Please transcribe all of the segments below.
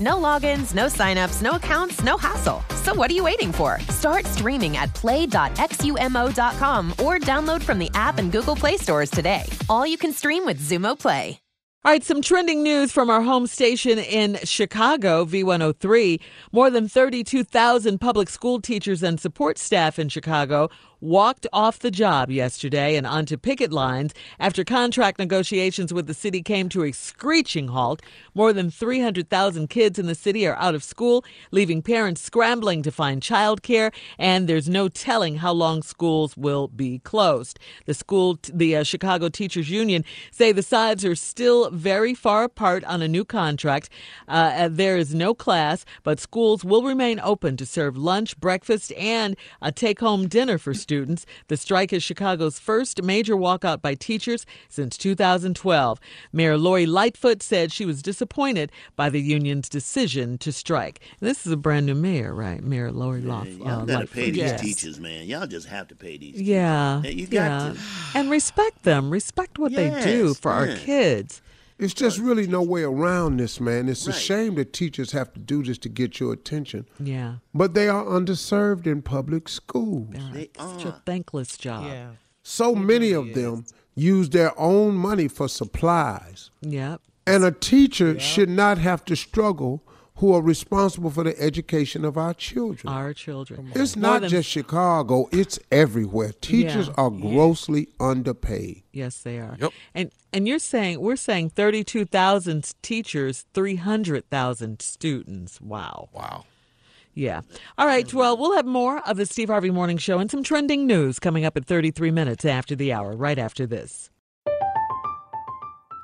No logins, no signups, no accounts, no hassle. So what are you waiting for? Start streaming at play.xumo.com or download from the app and Google Play stores today. All you can stream with Xumo Play. All right, some trending news from our home station in Chicago, V103. More than 32,000 public school teachers and support staff in Chicago walked off the job yesterday and onto picket lines after contract negotiations with the city came to a screeching halt. More than 300,000 kids in the city are out of school, leaving parents scrambling to find childcare, and there's no telling how long schools will be closed. The school, the uh, Chicago Teachers Union, say the sides are still very far apart on a new contract. Uh, there is no class, but schools will remain open to serve lunch, breakfast, and a take-home dinner for students. The strike is Chicago's first major walkout by teachers since 2012. Mayor Lori Lightfoot said she was disappointed by the union's decision to strike. And this is a brand new mayor, right? Mayor Lori Man, Lof- y'all uh, gotta Lightfoot. pay these Yes. teachers, man. Y'all just have to pay these. teachers. Yeah, you got yeah. to. and respect them. Respect what they do Yes, for our kids. It's just really no way around this, man. It's a shame that teachers have to do this to get your attention. Yeah, But they are underserved in public schools. They such a thankless job. Yeah. So many of them use their own money for supplies. Yep. And a teacher should not have to struggle who are responsible for the education of our children. Our children. it's More not than- just Chicago, it's everywhere. Teachers Yeah. are grossly underpaid. Yes, they are. Yep. And and you're saying we're saying thirty-two thousand teachers, three hundred thousand students. Wow. Wow. Yeah. All right. Well, we'll have more of the Steve Harvey Morning Show and some trending news coming up at 33 minutes after the hour, right after this.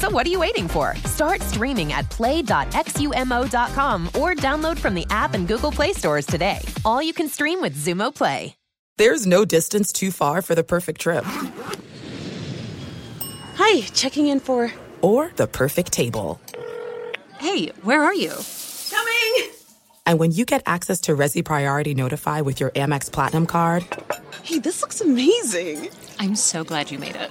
So what are you waiting for? Start streaming at play.xumo.com or download from the app and Google Play stores today. All you can stream with Xumo Play. There's no distance too far for the perfect trip. Hi, checking in for. Or the perfect table. Hey, where are you? Coming! And when you get access to Resy Priority Notify with your Amex Platinum card. Hey, this looks amazing! I'm so glad you made it.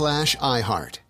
slash iHeart.